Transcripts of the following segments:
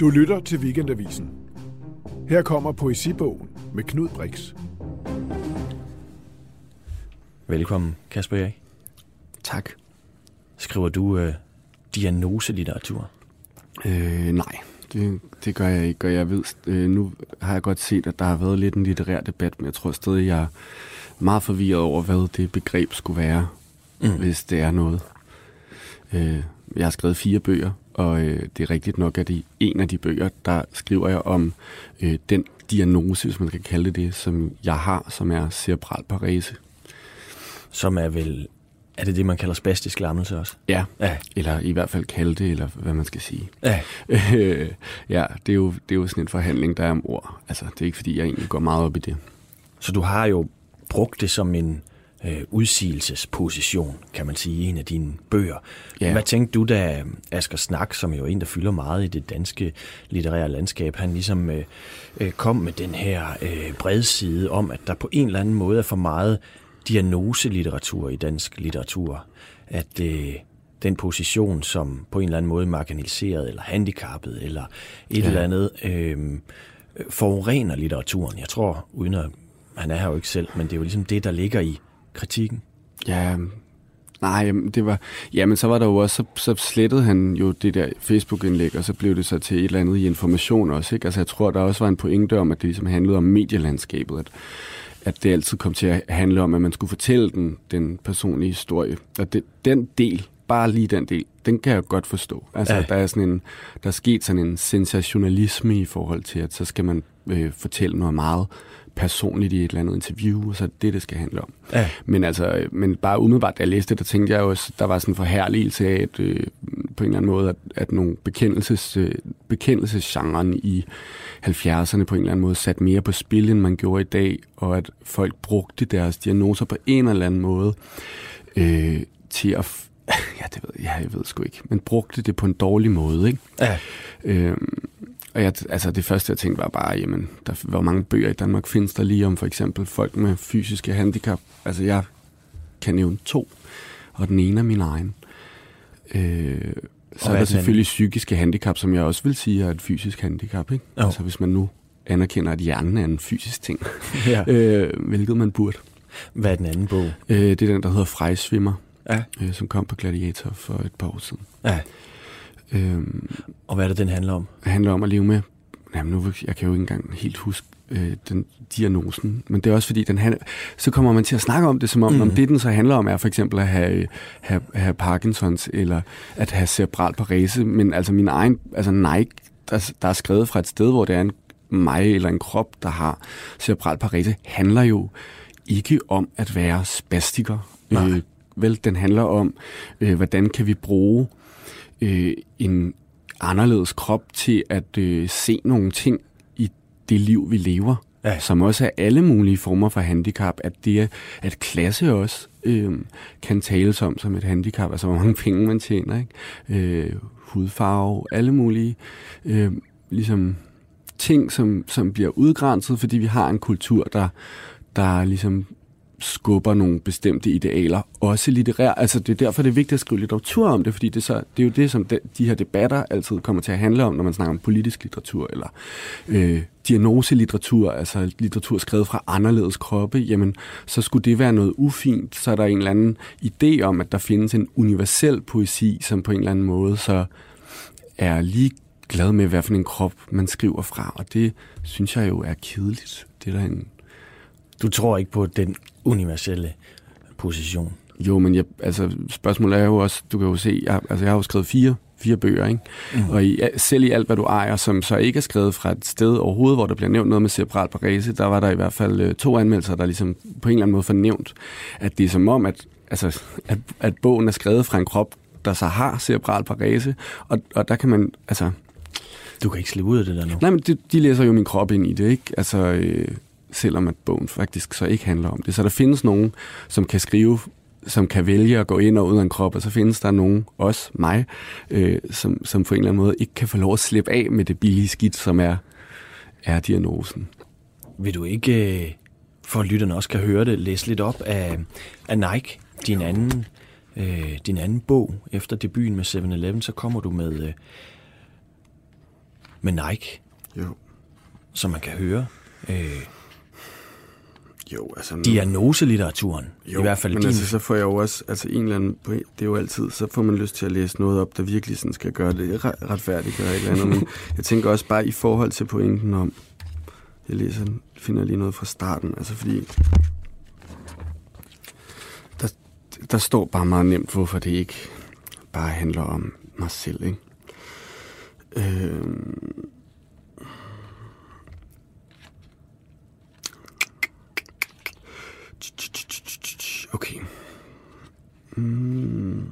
Du lytter til Weekendavisen. Her kommer poesibogen med Knud Brix. Velkommen, Kasper Erik. Tak. Skriver du øh, diagnoselitteratur? Øh, nej, det, det gør jeg ikke, og jeg ved, øh, nu har jeg godt set, at der har været lidt en litterær debat, men jeg tror stadig, jeg er meget forvirret over, hvad det begreb skulle være, mm. hvis det er noget. Øh, jeg har skrevet fire bøger, og øh, det er rigtigt nok, at i en af de bøger, der skriver jeg om øh, den diagnose, hvis man kan kalde det det, som jeg har, som er cerebral parese. Som er vel, er det det, man kalder spastisk lammelse også? Ja, Ja. eller i hvert fald kalde det, eller hvad man skal sige. Ja. Øh, ja, det er, jo, det er jo sådan en forhandling, der er om ord. Altså, det er ikke, fordi jeg egentlig går meget op i det. Så du har jo brugt det som en øh, udsigelsesposition, kan man sige, i en af dine bøger. Ja. Hvad tænkte du, da Asger Snak, som jo er en, der fylder meget i det danske litterære landskab, han ligesom øh, øh, kom med den her øh, bredside om, at der på en eller anden måde er for meget diagnoselitteratur i dansk litteratur. At øh, den position, som på en eller anden måde er marginaliseret eller handicappet eller et ja. eller andet, øh, forurener litteraturen. Jeg tror, uden at han er her jo ikke selv, men det er jo ligesom det, der ligger i kritikken. Ja, nej, jamen, det var... Jamen, så var der jo også... Så, så slettede han jo det der Facebook-indlæg, og så blev det så til et eller andet i information også, ikke? Altså, jeg tror, der også var en pointe om, at det ligesom handlede om medielandskabet, at, at det altid kom til at handle om, at man skulle fortælle den, den personlige historie. Og det, den del, bare lige den del, den kan jeg godt forstå. Altså, ja. der er sådan en, der er sket sådan en sensationalisme i forhold til, at så skal man øh, fortælle noget meget personligt i et eller andet interview, og så er det det, det skal handle om. Ja. Men altså, men bare umiddelbart, da jeg læste det, der tænkte jeg også, der var sådan en forherligelse af, at, øh, på en eller anden måde, at, at nogle bekendelses, øh, bekendelsesgenren i 70'erne på en eller anden måde sat mere på spil, end man gjorde i dag, og at folk brugte deres diagnoser på en eller anden måde øh, til at... Ja, det ved jeg, jeg ved sgu ikke. Men brugte det på en dårlig måde, ikke? Ja. Øhm, og jeg, altså det første, jeg tænkte, var bare, jamen, der, hvor mange bøger i Danmark findes der lige om for eksempel folk med fysiske handicap? Altså, jeg kan nævne to, og den ene er min egen. Øh, så er er der den selvfølgelig psykiske handicap, som jeg også vil sige er et fysisk handicap, ikke? Jo. Altså, hvis man nu anerkender, at hjernen er en fysisk ting, ja. øh, hvilket man burde. Hvad er den anden bog? Øh, det er den, der hedder Frejsvimmer, Ja. øh, som kom på Gladiator for et par år siden. ja. Øh, Og hvad er det, den handler om? Det handler om at leve med, jamen nu, jeg kan jo ikke engang helt huske øh, den diagnosen, men det er også fordi, den handler, så kommer man til at snakke om det, som om, mm. om det, den så handler om, er for eksempel at have, have, have Parkinsons, eller at have cerebral parese, men altså min egen, altså Nike, der, der er skrevet fra et sted, hvor det er en mig eller en krop, der har cerebral parese, handler jo ikke om at være spastiker. Nej. Øh, vel, den handler om, øh, hvordan kan vi bruge øh, en anderledes krop til at øh, se nogle ting i det liv, vi lever, Ja. som også er alle mulige former for handicap, at det er, at klasse også øh, kan tales om som et handicap, altså hvor mange penge man tjener, ikke? Øh, hudfarve, alle mulige øh, ligesom ting, som, som bliver udgrænset, fordi vi har en kultur, der, der ligesom skubber nogle bestemte idealer, også litterær. Altså det er derfor, det er vigtigt at skrive litteratur om det, fordi det, så, det er jo det, som de, de her debatter altid kommer til at handle om, når man snakker om politisk litteratur, eller øh, diagnoselitteratur, altså litteratur skrevet fra anderledes kroppe, jamen så skulle det være noget ufint, så er der en eller anden idé om, at der findes en universel poesi, som på en eller anden måde så er lige glad med, hvad for en krop man skriver fra, og det synes jeg jo er kedeligt. Det er der en Du tror ikke på den universelle position. Jo, men jeg, altså, spørgsmålet er jo også, du kan jo se, jeg, altså, jeg har jo skrevet fire, fire bøger, ikke? Mm. Og i, selv i alt, hvad du ejer, som så ikke er skrevet fra et sted overhovedet, hvor der bliver nævnt noget med cerebral parese, der var der i hvert fald øh, to anmeldelser, der ligesom på en eller anden måde fornævnt, at det er som om, at, altså, at, at bogen er skrevet fra en krop, der så har cerebral parese, og, og der kan man, altså, Du kan ikke slippe ud af det der nu. nej, men de, de læser jo min krop ind i det, ikke? Altså, øh, selvom at bogen faktisk så ikke handler om det. Så der findes nogen, som kan skrive som kan vælge at gå ind og ud af en krop, og så findes der nogen, også mig, øh, som, som på en eller anden måde ikke kan få lov at slippe af med det billige skidt, som er, er diagnosen. Vil du ikke, øh, for at lytterne også kan høre det, læse lidt op af, af Nike, din anden øh, din anden bog efter debuten med 7-Eleven, så kommer du med, øh, med Nike, Jo. som man kan høre. Øh, Jo, altså... diagnoselitteraturen. Jo, I hvert fald men din. altså, så får jeg jo også, altså en eller anden, det er jo altid, så får man lyst til at læse noget op, der virkelig sådan skal gøre det re- retfærdigt eller et eller andet. Men jeg tænker også bare i forhold til pointen om, jeg læser, finder lige noget fra starten, altså fordi, der, der står bare meget nemt, hvorfor det ikke bare handler om mig selv, ikke? Øh, Okay. Mm.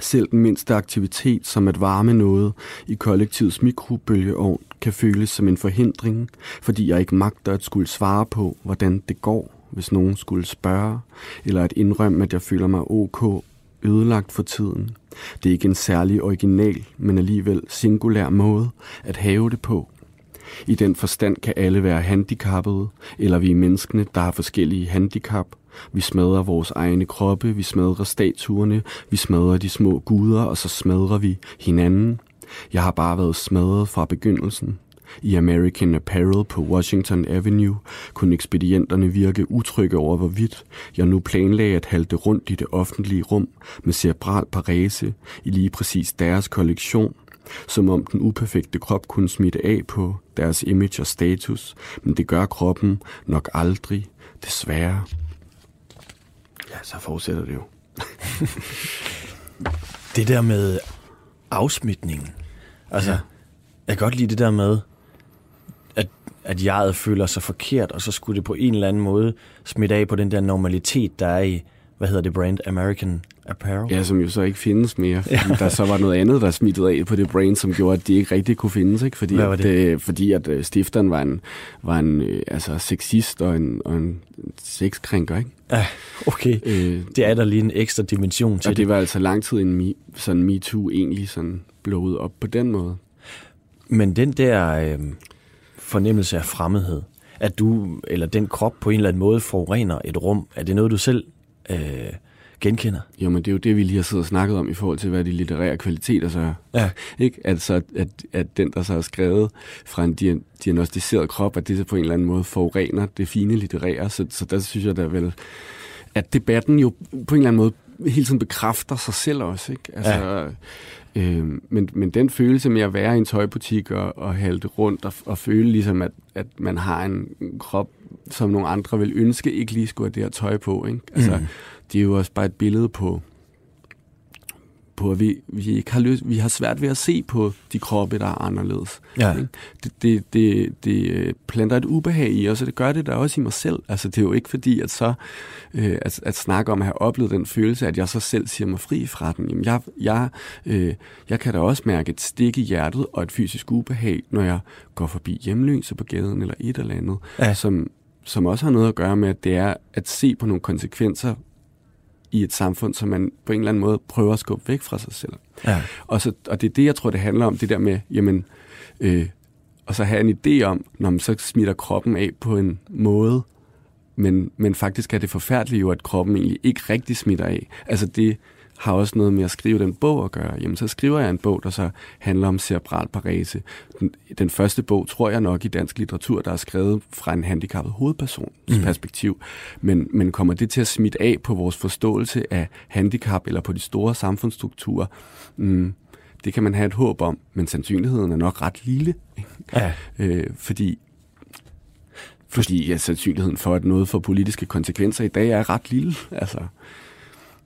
Selv den mindste aktivitet, som at varme noget i kollektivets mikrobølgeovn, kan føles som en forhindring, fordi jeg ikke magter at skulle svare på, hvordan det går, hvis nogen skulle spørge, eller at indrømme, at jeg føler mig ok ødelagt for tiden. Det er ikke en særlig original, men alligevel singulær måde at have det på. I den forstand kan alle være handicappede, eller vi er menneskene, der har forskellige handicap. Vi smadrer vores egne kroppe, vi smadrer statuerne, vi smadrer de små guder, og så smadrer vi hinanden. Jeg har bare været smadret fra begyndelsen. I American Apparel på Washington Avenue kunne ekspedienterne virke utrygge over, hvorvidt jeg nu planlagde at halte rundt i det offentlige rum med cerebral parese i lige præcis deres kollektion, som om den uperfekte krop kunne smitte af på deres image og status, men det gør kroppen nok aldrig, desværre. Ja, så fortsætter det jo. Det der med afsmitningen. Altså, Ja. jeg kan godt lide det der med, at, at jeget føler sig forkert, og så skulle det på en eller anden måde smitte af på den der normalitet, der er i, hvad hedder det brand, American Apparel? Ja, som jo så ikke findes mere, fordi ja. der så var noget andet, der smittede af på det brain, som gjorde, at de ikke rigtig kunne findes, ikke? Fordi, at, det? øh, fordi at øh, stifteren var en, var en øh, altså, sexist og en, og en sexkrænker, ikke? Ja, okay. Øh, Det er der lige en ekstra dimension til og det var altså lang tid inden me, sådan MeToo egentlig sådan blowet op på den måde. Men den der øh, fornemmelse af fremmedhed, at du, eller den krop på en eller anden måde forurener et rum, er det noget, du selv øh, genkender? Jo, men det er jo det, vi lige har siddet og snakket om i forhold til, hvad de litterære kvaliteter så er. Ja. Ikke? Altså, at, at den, der så er skrevet fra en dia- diagnostiseret krop, at det så på en eller anden måde forurener det fine litterære. Så, så der synes jeg da vel, at debatten jo på en eller anden måde hele tiden bekræfter sig selv også. Ikke? Altså, ja. Øh, men, men den følelse med at være i en tøjbutik og, og halte rundt og, og føle ligesom, at, at man har en krop, som nogle andre vil ønske, ikke lige skulle have det her tøj på. Ikke? Altså, Mm. Det er jo også bare et billede på, på at vi, vi, ikke har lyst, vi har svært ved at se på de kroppe, der er anderledes. Ja. Ikke? Det, det, det, det øh, planter et ubehag i os, og det gør det da også i mig selv. Altså, det er jo ikke fordi, at så øh, at, at snakke om at have oplevet den følelse, at jeg så selv siger mig fri fra den. Jamen, jeg, jeg, øh, jeg kan da også mærke et stik i hjertet og et fysisk ubehag, når jeg går forbi hjemløse på gaden eller et eller andet, Ja. som, som også har noget at gøre med, at det er at se på nogle konsekvenser i et samfund, som man på en eller anden måde prøver at skubbe væk fra sig selv. Ja. Og, så, og det er det, jeg tror, det handler om, det der med, jamen, øh, og så have en idé om, når man så smitter kroppen af på en måde, men, men faktisk er det forfærdeligt jo, at kroppen egentlig ikke rigtig smitter af. Altså det har også noget med at skrive den bog at gøre. Jamen, så skriver jeg en bog, der så handler om cerebral parese. Den, den første bog, tror jeg nok i dansk litteratur, der er skrevet fra en handicappet hovedpersons mm. perspektiv. Men, men kommer det til at smitte af på vores forståelse af handicap eller på de store samfundsstrukturer? Mm, det kan man have et håb om, men sandsynligheden er nok ret lille. ja. Øh, fordi fordi ja, sandsynligheden for, at noget får politiske konsekvenser i dag er ret lille. Altså,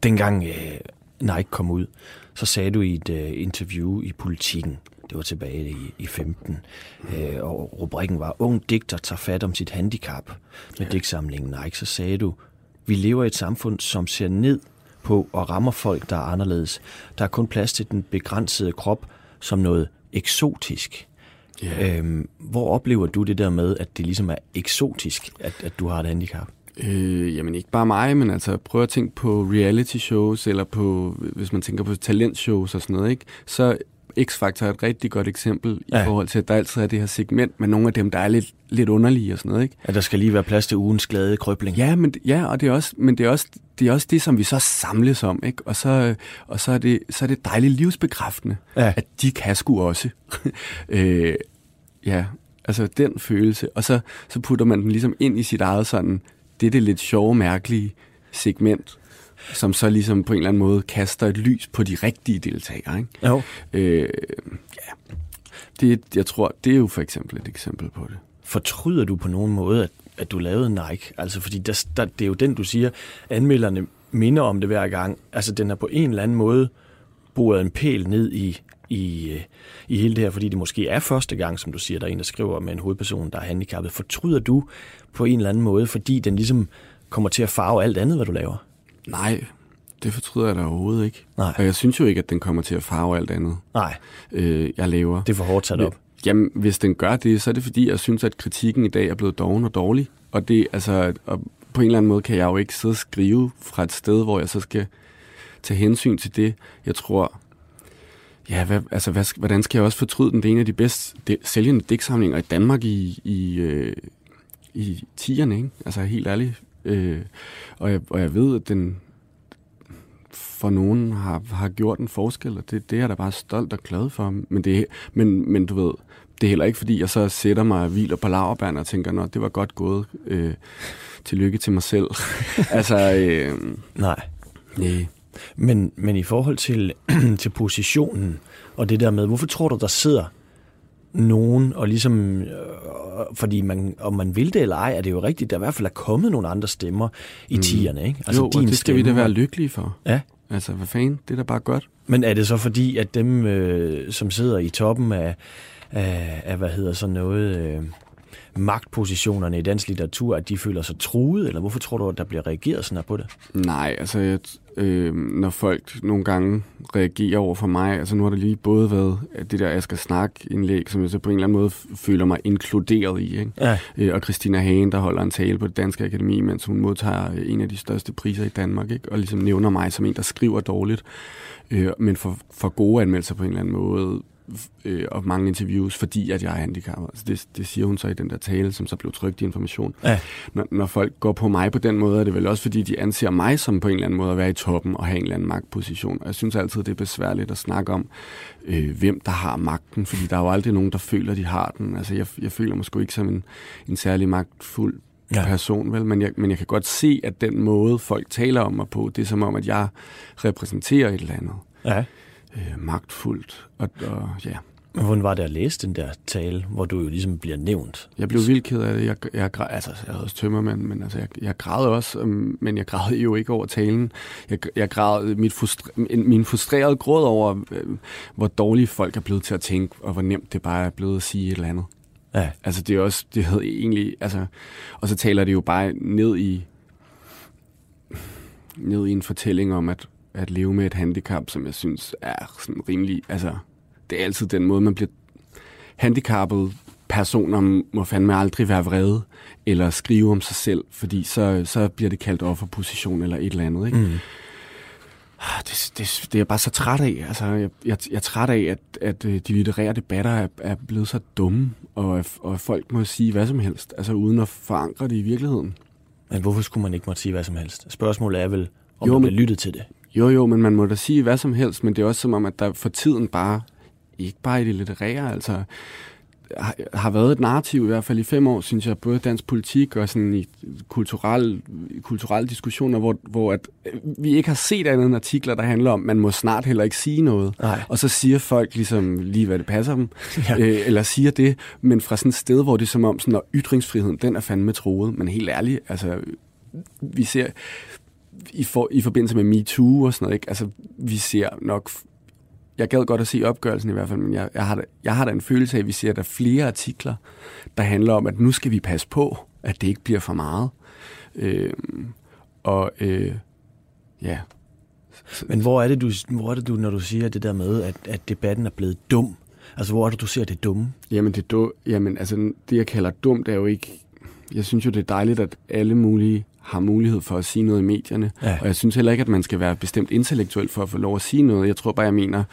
Dengang øh, Nike kom ud, så sagde du i et øh, interview i Politiken, det var tilbage i, i 15, øh, og rubrikken var, Ung digter tager fat om sit handicap med digtsamlingen Nike, så sagde du, vi lever i et samfund, som ser ned på og rammer folk, der er anderledes. Der er kun plads til den begrænsede krop som noget eksotisk. Ja. Øhm, hvor oplever du det der med, at det ligesom er eksotisk, at, at du har et handicap? Øh, jamen ikke bare mig, men altså prøv at tænke på reality shows, eller på, hvis man tænker på talentshows og sådan noget, ikke? Så X-Factor er et rigtig godt eksempel ja. I forhold til, at der altid er det her segment med nogle af dem, der er lidt, lidt underlige og sådan noget, ikke? At der skal lige være plads til ugens glade krøbling? Ja, men, ja og det er også, men det er også det er også det, som vi så samles om, ikke? Og så, og så, er, det, så er det dejligt livsbekræftende, ja. at de kan sgu også. øh, ja, altså den følelse. Og så, så putter man den ligesom ind i sit eget sådan, det er det lidt sjove, mærkelige segment, som så ligesom på en eller anden måde kaster et lys på de rigtige deltagere. Ikke? Jo. Øh, ja. Det, jeg tror, det er jo for eksempel et eksempel på det. Fortryder du på nogen måde, at, at du lavede Nike? Altså, fordi der, der, det er jo den, du siger, anmelderne minder om det hver gang. Altså, den har på en eller anden måde boret en pæl ned i, i, øh, i hele det her, fordi det måske er første gang, som du siger, der er en, der skriver med en hovedperson, der er handicappet. Fortryder du på en eller anden måde, fordi den ligesom kommer til at farve alt andet, hvad du laver? Nej, det fortryder jeg da overhovedet ikke. Nej. Og jeg synes jo ikke, at den kommer til at farve alt andet, Nej, øh, jeg laver. det er for hårdt sat op. Jamen, hvis den gør det, så er det fordi, jeg synes, at kritikken i dag er blevet doven og dårlig. Og det, altså, og på en eller anden måde kan jeg jo ikke sidde og skrive fra et sted, hvor jeg så skal tage hensyn til det. Jeg tror, ja, hvad, altså, hvad, hvordan skal jeg også fortryde den? Det er en af de bedst de, sælgende digtsamlinger i Danmark i, i, øh, i 10'erne, ikke? Altså, helt ærligt. Øh, og, jeg, og jeg ved, at den for nogen har, har gjort en forskel, og det, det er jeg da bare stolt og glad for. Men, det, men, men du ved, det er heller ikke, fordi jeg så sætter mig og hviler på laverbærne og tænker, nå, det var godt gået. Øh, tillykke til mig selv. altså, øh, Nej. nej. Men, men i forhold til, til positionen og det der med, hvorfor tror du, der sidder nogen, og ligesom, øh, fordi man, om man vil det eller ej, er det jo rigtigt, der i hvert fald er kommet nogle andre stemmer i mm. tierne, ikke? Altså, jo, og det skal vi da være lykkelige for. Ja, Altså, hvad fanden, det er da bare godt. men er det så fordi, at dem, øh, som sidder i toppen af, af, af hvad hedder sådan noget, øh, magtpositionerne i dansk litteratur, at de føler sig truet, eller hvorfor tror du, at der bliver reageret sådan her på det? Nej, altså, jeg, øh, når folk nogle gange reagerer over for mig, altså nu har der lige både været at det der Asger Snak-indlæg, som jeg så på en eller anden måde føler mig inkluderet i, ikke? Ja, Øh, og Christina Hagen, der holder en tale på det Danske Akademi, mens hun modtager øh, en af de største priser i Danmark, ikke? og ligesom nævner mig som en, der skriver dårligt, øh, men for, for gode anmeldelser på en eller anden måde, øh, og mange interviews, fordi at jeg er handicappet. Altså det, det siger hun så i den der tale, som så blev trygt i information. ja, Når, når folk går på mig på den måde, er det vel også, fordi de anser mig som på en eller anden måde at være i toppen og have en eller anden magtposition. Og jeg synes altid, det er besværligt at snakke om, øh, hvem der har magten, fordi der er jo aldrig nogen, der føler, de har den. Altså jeg, jeg føler mig sgu ikke som en, en særlig magtfuld Ja. person, vel? Men, jeg, men jeg kan godt se, at den måde, folk taler om mig på, det er som om, at jeg repræsenterer et eller andet ja. Øh, magtfuldt. Og, og ja, hvordan var det at læse den der tale, hvor du jo ligesom bliver nævnt? Jeg blev vildt ked af det. Jeg, jeg, græd, altså, jeg havde også tømmermand, men altså, jeg, jeg græd også, øhm, men jeg græd jo ikke over talen. Jeg, jeg græd mit frustre, min, min frustrerede gråd over, øh, hvor dårlige folk er blevet til at tænke, og hvor nemt det bare er blevet at sige et eller andet. Ja, Altså, det er også, det havde egentlig, altså, og så taler det jo bare ned i, ned i en fortælling om at, at leve med et handicap, som jeg synes er sådan rimelig, altså, det er altid den måde, man bliver handicappet personer må fandme aldrig være vrede eller skrive om sig selv, fordi så, så bliver det kaldt offerposition eller et eller andet. Ikke? mm. Ah, Det, det, det er jeg bare så træt af. Altså, jeg, jeg, jeg er træt af, at, at øh, de litterære debatter er, er blevet så dumme, og, og folk må sige hvad som helst, altså uden at forankre det i virkeligheden. Men hvorfor skulle man ikke måtte sige hvad som helst? Spørgsmålet er vel, om Jo, men- bliver lyttet til det. Jo, jo, men man må da sige hvad som helst, men det er også som om, at der for tiden bare, ikke bare i det litterære, altså har, været et narrativ i hvert fald i fem år, synes jeg, både dansk politik og sådan i kulturelle, kulturelle diskussioner, hvor, hvor at øh, vi ikke har set andet end artikler, der handler om, man må snart heller ikke sige noget. Nej. Og så siger folk ligesom lige, hvad det passer dem, ja. øh, eller siger det, men fra sådan et sted, hvor det er som om, sådan, når ytringsfriheden, den er fandme troet. Men helt ærligt, altså, vi ser, i, for, i forbindelse med MeToo og sådan noget, ikke? Altså, vi ser nok... Jeg gad godt at se opgørelsen i hvert fald, men jeg, jeg, har, da, jeg har da en følelse af, at vi ser der er flere artikler, der handler om, at nu skal vi passe på, at det ikke bliver for meget. Øh, og øh, ja, Men hvor er, det, du, hvor er det, du, når du siger det der med, at, at debatten er blevet dum? Altså, hvor er det, du ser det dumme? Jamen, det, er du, jamen altså, det jeg kalder dumt, er jo ikke... jeg synes jo, det er dejligt, at alle mulige har mulighed for at sige noget i medierne. Ja. Og jeg synes heller ikke, at man skal være bestemt intellektuel for at få lov at sige noget. Jeg tror bare, jeg mener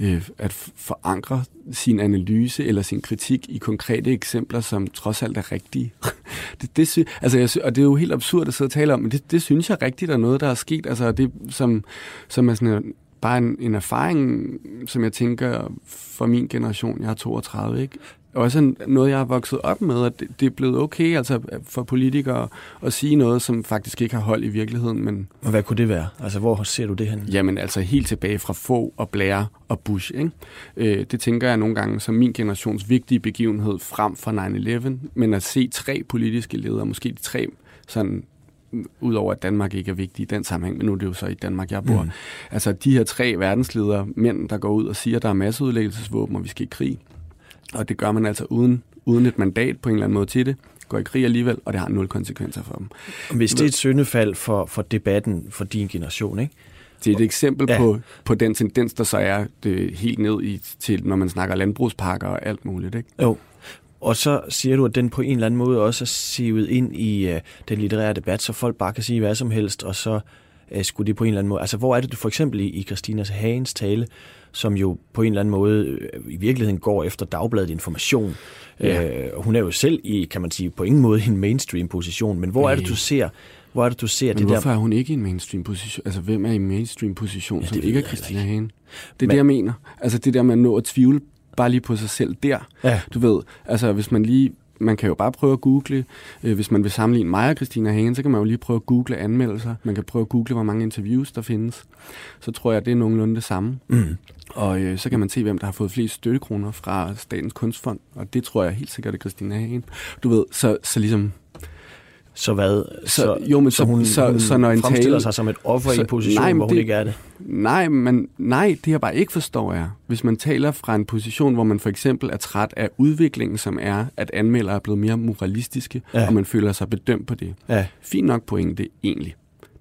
øh, at forankre sin analyse eller sin kritik i konkrete eksempler, som trods alt er rigtige. det, det, sy- altså, jeg, sy- og det er jo helt absurd at sidde og tale om, men det, det synes jeg rigtigt er noget, der er sket. Altså, det som, som er sådan en, bare en, en erfaring, som jeg tænker for min generation, jeg er 32, ikke? Også noget, jeg har vokset op med, at det, det er blevet okay altså for politikere at sige noget, som faktisk ikke har hold i virkeligheden. Men, Og hvad kunne det være? Altså, hvor ser du det hen? jamen altså helt tilbage fra få og Blair og Bush. Ikke? Øh, det tænker jeg nogle gange som min generations vigtige begivenhed frem for 9-11, men at se tre politiske ledere, måske de tre sådan udover at Danmark ikke er vigtig i den sammenhæng, men nu er det jo så i Danmark, jeg bor. Mm. Altså de her tre verdensledere, mænd, der går ud og siger, at der er masseudlæggelsesvåben, og vi skal i krig. Og det gør man altså uden, uden et mandat på en eller anden måde til det. Går i krig alligevel, og det har nul konsekvenser for dem. Hvis det er et syndefald for, for debatten for din generation, ikke? Det er et eksempel Ja. på, på den tendens, der så er det helt ned i, til, når man snakker landbrugspakker og alt muligt. Ikke? Jo. Og så siger du, at den på en eller anden måde også er sivet ind i uh, den litterære debat, så folk bare kan sige hvad som helst, og så uh, skulle det på en eller anden måde... Altså, hvor er det du for eksempel i, i Christinas Hagens tale, som jo på en eller anden måde øh, i virkeligheden går efter dagbladet information. Ja. Øh, hun er jo selv i, kan man sige, på ingen måde i en mainstream-position, men hvor er det, du ser, hvor er det, du ser Men det hvorfor der... er hun ikke i en mainstream-position? Altså, hvem er i en mainstream-position, Ja, ja, som det ikke er Christina Hagen? Det er Men- det, jeg mener. Altså, det der med at nå at tvivle bare lige på sig selv der. Ja. Du ved, altså, hvis man lige... Man kan jo bare prøve at google, øh, hvis man vil sammenligne mig og Christina Hagen, så kan man jo lige prøve at google anmeldelser. Man kan prøve at google, hvor mange interviews der findes. Så tror jeg, det er nogenlunde det samme. Mm. Og øh, så kan man se, hvem der har fået flest støttekroner fra Statens Kunstfond. Og det tror jeg helt sikkert er Christina Hagen. Du ved, så, så ligesom... Så hvad? Så- jo, men så- hun, så- hun så når en fremstiller tale- sig som et offer i så- en position, nej, hvor hun det- ikke er det. Nej, men nej, det jeg bare ikke forstår er, hvis man taler fra en position, hvor man for eksempel er træt af udviklingen, som er, at anmeldere er blevet mere moralistiske, ja. og man føler sig bedømt på det. Ja. Fint nok pointe, egentlig.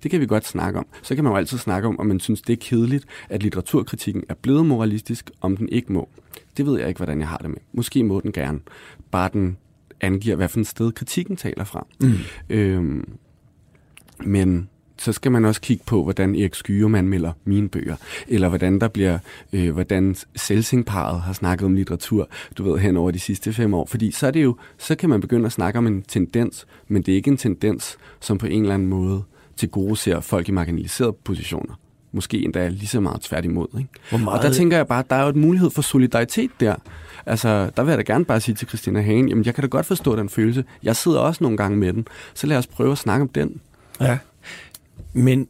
Det kan vi godt snakke om. Så kan man jo altid snakke om, om man synes, det er kedeligt, at litteraturkritikken er blevet moralistisk, om den ikke må. Det ved jeg ikke, hvordan jeg har det med. Måske må den gerne. Bare den angiver, hvad for et sted kritikken taler fra. Mm. Øhm, men så skal man også kigge på, hvordan Erik Skyum anmelder mine bøger, eller hvordan der bliver, øh, hvordan Selsingparet har snakket om litteratur, du ved, hen over de sidste fem år. Fordi så er det jo, så kan man begynde at snakke om en tendens, men det er ikke en tendens, som på en eller anden måde til gode ser folk i marginaliserede positioner. Måske endda lige så meget tværtimod. Ikke? Hvor meget- Og der tænker jeg bare, at der er jo en mulighed for solidaritet der. Altså, der vil jeg da gerne bare sige til Christina Hagen, jamen jeg kan da godt forstå den følelse. Jeg sidder også nogle gange med den. Så lad os prøve at snakke om den. Ja. Men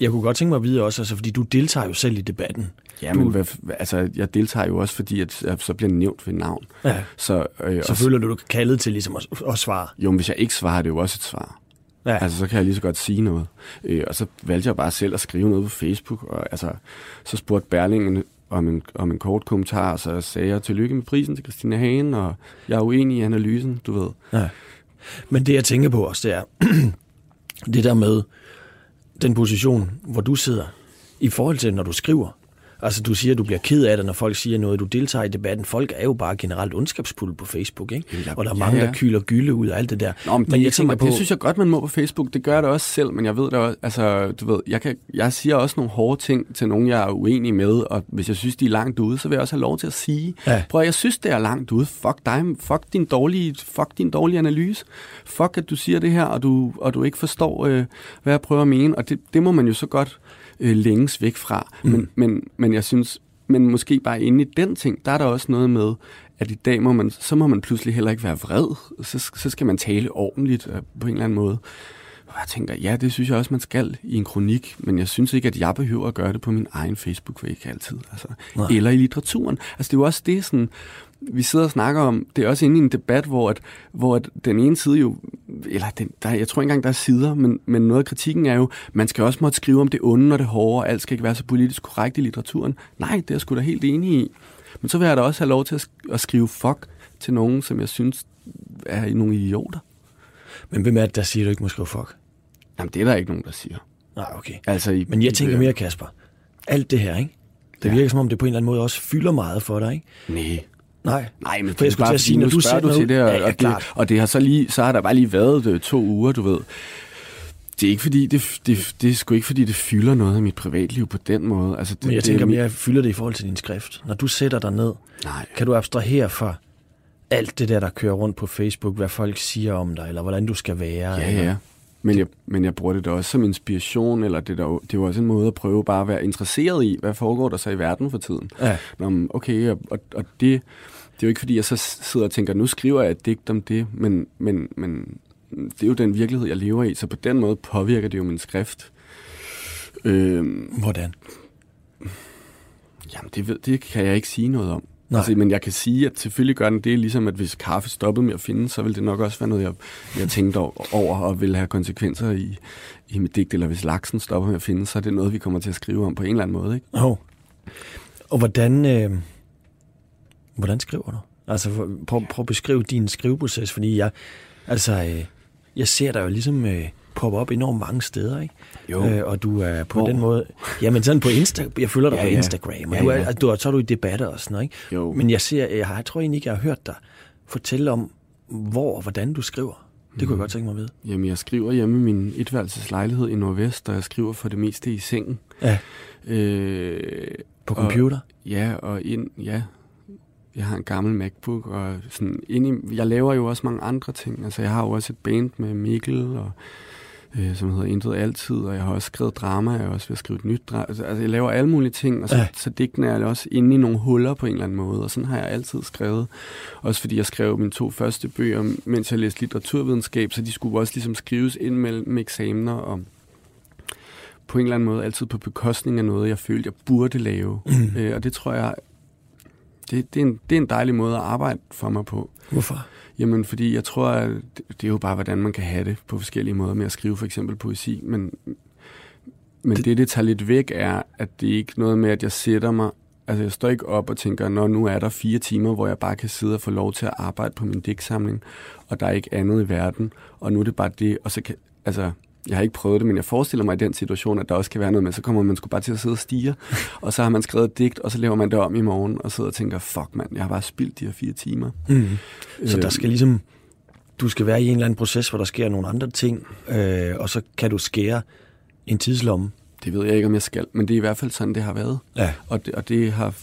jeg kunne godt tænke mig at vide også, altså, fordi du deltager jo selv i debatten. Ja, Du- men hvad, altså, jeg deltager jo også, fordi at, at så bliver nævnt ved navn. Ja. Så, øh, Så føler du dig kaldet til ligesom at, at svare. jo, men hvis jeg ikke svarer, er det jo også et svar. Ja. Altså, så kan jeg lige så godt sige noget. Øh, og så valgte jeg bare selv at skrive noget på Facebook, og altså, så spurgte Berlingen om en, om en kort kommentar, og så sagde jeg tillykke med prisen til Christina Hagen, og jeg er uenig i analysen, du ved. Ja. Men det, jeg tænker på også, det er det der med den position, hvor du sidder, i forhold til, når du skriver. Altså, du siger, at du bliver ked af det, når folk siger noget, du deltager i debatten. Folk er jo bare generelt ondskabsfulde på Facebook, ikke? Ja, Og der er ja, mange, ja. der kyler gylde ud af alt det der. Nå, men, det, jeg jeg tænker på, det synes jeg godt, man må på Facebook. Det gør jeg da også selv, men jeg ved da også, altså, du ved, jeg, kan, jeg siger også nogle hårde ting til nogen, jeg er uenig med, og hvis jeg synes, de er langt ude, så vil jeg også have lov til at sige, Ja. prøv at, jeg synes, det er langt ude. Fuck dig, fuck din dårlige, fuck din dårlige analyse. Fuck, at du siger det her, og du, og du ikke forstår, øh, hvad jeg prøver at mene, og det, det må man jo så godt øh, længes væk fra. Mm. Men, men, men jeg synes, men måske bare inde i den ting, der er der også noget med, at i dag må man, så må man pludselig heller ikke være vred. Så, så skal man tale ordentligt øh, på en eller anden måde. Og jeg tænker, ja, det synes jeg også, man skal i en kronik, men jeg synes ikke, at jeg behøver at gøre det på min egen Facebook-væg altid. Altså, Nej. eller i litteraturen. Altså, det er jo også det, sådan, vi sidder og snakker om, det er også inde i en debat, hvor, at, hvor at den ene side jo, eller den, der, jeg tror ikke engang, der er sider, men, men noget af kritikken er jo, man skal også måtte skrive om det onde og det hårde, og alt skal ikke være så politisk korrekt i litteraturen. Nej, det er jeg sgu da helt enig i. Men så vil jeg da også have lov til at, at skrive fuck til nogen, som jeg synes er nogle idioter. Men hvem er det, der siger, at du ikke må skrive fuck? Jamen, det er der ikke nogen, der siger. Nej, okay. Altså, i, Men jeg tænker mere, Kasper. Alt det her, ikke? Det Ja. virker som om, det på en eller anden måde også fylder meget for dig, ikke? Nej. Nej, Nej, men for jeg skulle til at sige, når du spørger du til det, og, ja, ja, og, det, og det har så lige, så har der bare lige været øh, to uger, du ved. Det er ikke fordi, det, det, det er sgu ikke fordi, det fylder noget af mit privatliv på den måde. Altså, det, Men jeg det, tænker mere, fylder det i forhold til din skrift? Når du sætter dig ned, Nej. kan du abstrahere for alt det der, der kører rundt på Facebook, hvad folk siger om dig, eller hvordan du skal være? Ja, eller? ja. Men jeg, men jeg bruger det da også som inspiration, eller det, der, det er jo også en måde at prøve bare at være interesseret i, hvad foregår der så i verden for tiden. Ja. Nå, okay, og, og, og det, det er jo ikke fordi, jeg så sidder og tænker, nu skriver jeg et digt om det, men, men, men det er jo den virkelighed, jeg lever i, så på den måde påvirker det jo min skrift. Øhm, Hvordan? jamen, det, ved, det kan jeg ikke sige noget om. Nej. Altså, men jeg kan sige, at selvfølgelig gør den det, ligesom at hvis kaffe stoppede med at finde, så ville det nok også være noget, jeg, jeg tænkte over og ville have konsekvenser i, i mit digt. Eller hvis laksen stopper med at finde, så er det noget, vi kommer til at skrive om på en eller anden måde. Ikke? Oh. Og hvordan, øh, hvordan skriver du? Altså, prøv, prøv at beskrive din skriveproces, fordi jeg, altså, øh, jeg ser dig jo ligesom øh, poppe op enormt mange steder, ikke? Jo. Øh, og du er på Hvor? den måde... Jamen sådan på Insta, jeg følger dig Ja, på ja. Instagram, og Ja, du er, ja. du er, så er du i debatter og sådan noget, ikke? Jo. Men jeg, ser, jeg, har, jeg tror egentlig ikke, jeg har hørt dig fortælle om, hvor og hvordan du skriver. Det Mm. kunne jeg godt tænke mig at vide. Jamen, jeg skriver hjemme i min etværelseslejlighed i Nordvest, og jeg skriver for det meste i sengen. Ja, Øh, på Og- computer. Ja, og ind, ja, jeg har en gammel MacBook, og sådan ind i, jeg laver jo også mange andre ting. Altså, jeg har jo også et band med Mikkel, og, øh, som hedder Intet Altid, og jeg har også skrevet drama, jeg er også ved at skrive et nyt drama. Altså, altså, jeg laver alle mulige ting, og så, ja. så digtene er også inde i nogle huller på en eller anden måde, og sådan har jeg altid skrevet. Også fordi jeg skrev mine to første bøger, mens jeg læste litteraturvidenskab, så de skulle også ligesom skrives ind mellem eksamener, og på en eller anden måde altid på bekostning af noget, jeg følte, jeg burde lave. Mm. Øh, og det tror jeg, det, det, er en, det er en dejlig måde at arbejde for mig på. Hvorfor? Jamen, fordi jeg tror, at det, er jo bare, hvordan man kan have det på forskellige måder med at skrive for eksempel poesi. Men, men det, det, det tager lidt væk, er, at det er ikke noget med, at jeg sætter mig Altså, jeg står ikke op og tænker, når nu er der fire timer, hvor jeg bare kan sidde og få lov til at arbejde på min digtsamling, og der er ikke andet i verden, og nu er det bare det, og så kan, altså, jeg har ikke prøvet det, men jeg forestiller mig i den situation, at der også kan være noget med, så kommer man sgu bare til at sidde og stige, og så har man skrevet et digt, og så laver man det om i morgen, og sidder og tænker, fuck mand, jeg har bare spildt de her fire timer. Mm. Så Øh, der skal ligesom, du skal være i en eller anden proces, hvor der sker nogle andre ting, øh, og så kan du skære en tidslomme. Det ved jeg ikke, om jeg skal, men det er i hvert fald sådan, det har været. Ja. Og det, og det har